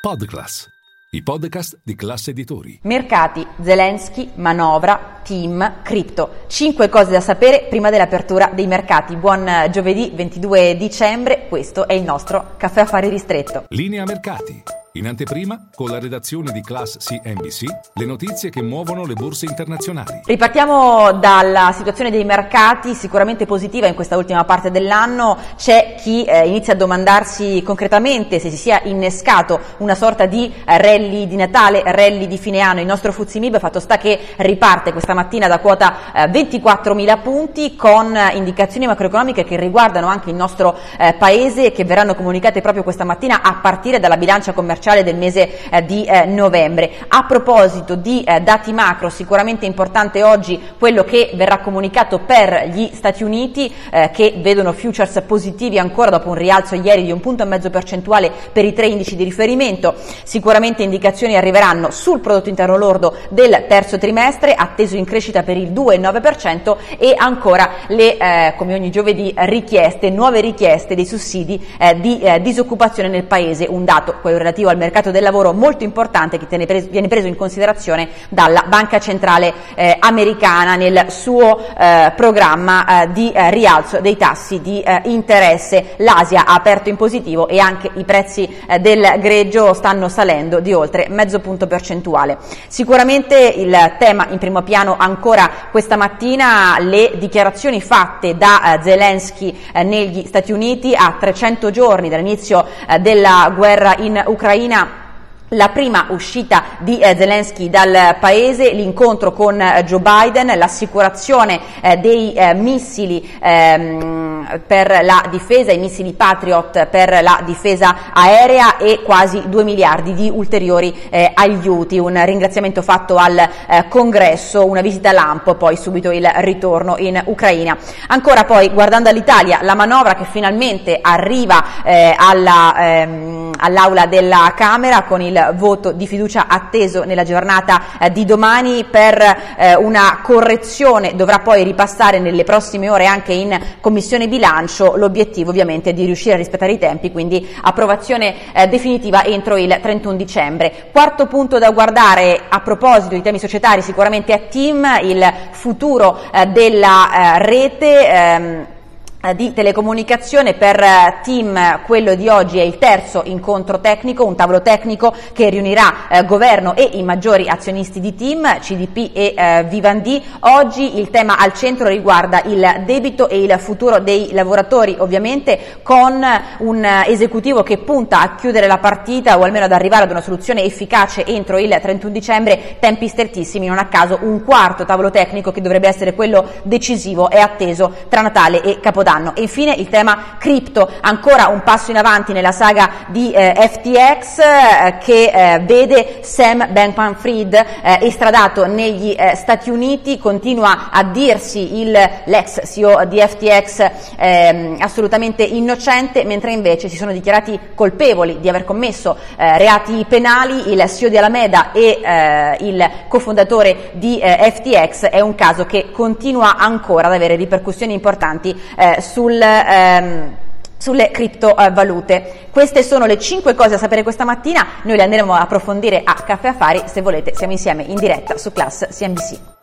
Podclass, i podcast di classe editori. Mercati, Zelensky, manovra, team, cripto. Cinque cose da sapere prima dell'apertura dei mercati. Buon giovedì 22 dicembre, questo è il nostro caffè affari ristretto. Linea mercati. In anteprima, con la redazione di Class CNBC, le notizie che muovono le borse internazionali. Ripartiamo dalla situazione dei mercati, sicuramente positiva in questa ultima parte dell'anno. C'è chi eh, inizia a domandarsi concretamente se si sia innescato una sorta di rally di Natale, rally di fine anno. Il nostro Fuzimib fatto sta che riparte questa mattina da quota eh, 24.000 punti con eh, indicazioni macroeconomiche che riguardano anche il nostro eh, paese e che verranno comunicate proprio questa mattina a partire dalla bilancia commerciale commerciale del mese eh, di eh, novembre. A proposito di eh, dati macro, sicuramente importante oggi quello che verrà comunicato per gli Stati Uniti eh, che vedono futures positivi ancora dopo un rialzo ieri di un punto e mezzo percentuale per i tre indici di riferimento. Sicuramente indicazioni arriveranno sul prodotto interno lordo del terzo trimestre, atteso in crescita per il 2,9% e ancora le, eh, come ogni giovedì, richieste, nuove richieste dei sussidi eh, di disoccupazione nel paese, un dato, quello relativo al mercato del lavoro molto importante che viene preso in considerazione dalla Banca Centrale eh, Americana nel suo eh, programma eh, di eh, rialzo dei tassi di eh, interesse. L'Asia ha aperto in positivo e anche i prezzi eh, del greggio stanno salendo di oltre mezzo punto percentuale. Sicuramente il tema in primo piano ancora questa mattina le dichiarazioni fatte da Zelensky negli Stati Uniti a 300 giorni dall'inizio della guerra in Ucraina Ucraina la prima uscita di eh, Zelensky dal paese, l'incontro con eh, Joe Biden, l'assicurazione eh, dei missili ehm, per la difesa, i missili Patriot per la difesa aerea e quasi 2 miliardi di ulteriori aiuti. Un ringraziamento fatto al congresso, una visita lampo, poi subito il ritorno in Ucraina. Ancora poi guardando all'Italia, la manovra che finalmente arriva ehm, all'aula della Camera con il voto di fiducia atteso nella giornata eh, di domani per eh, una correzione, dovrà poi ripassare nelle prossime ore anche in Commissione Bilancio, l'obiettivo ovviamente è di riuscire a rispettare i tempi, quindi approvazione eh, definitiva entro il 31 dicembre. Quarto punto da guardare a proposito di temi societari sicuramente è TIM, il futuro della rete. Eh, di telecomunicazione per eh, team quello di oggi è il terzo incontro tecnico, un tavolo tecnico che riunirà eh, governo e i maggiori azionisti di team, CDP e eh, Vivendi. Oggi il tema al centro riguarda il debito e il futuro dei lavoratori, ovviamente con un esecutivo che punta a chiudere la partita o almeno ad arrivare ad una soluzione efficace entro il 31 dicembre, tempi strettissimi, non a caso un quarto tavolo tecnico che dovrebbe essere quello decisivo è atteso tra Natale e Capodanno danno. E infine il tema cripto, ancora un passo in avanti nella saga di eh, FTX eh, che eh, vede Sam Bankman-Fried eh, estradato negli eh, Stati Uniti, continua a dirsi il, l'ex CEO di FTX ehm, assolutamente innocente, mentre invece si sono dichiarati colpevoli di aver commesso eh, reati penali il CEO di Alameda e il cofondatore di FTX. È un caso che continua ancora ad avere ripercussioni importanti sul, ehm, sulle criptovalute. Queste sono le 5 cose da sapere questa mattina, noi le andremo a approfondire a Caffè Affari, se volete siamo insieme in diretta su Class CNBC.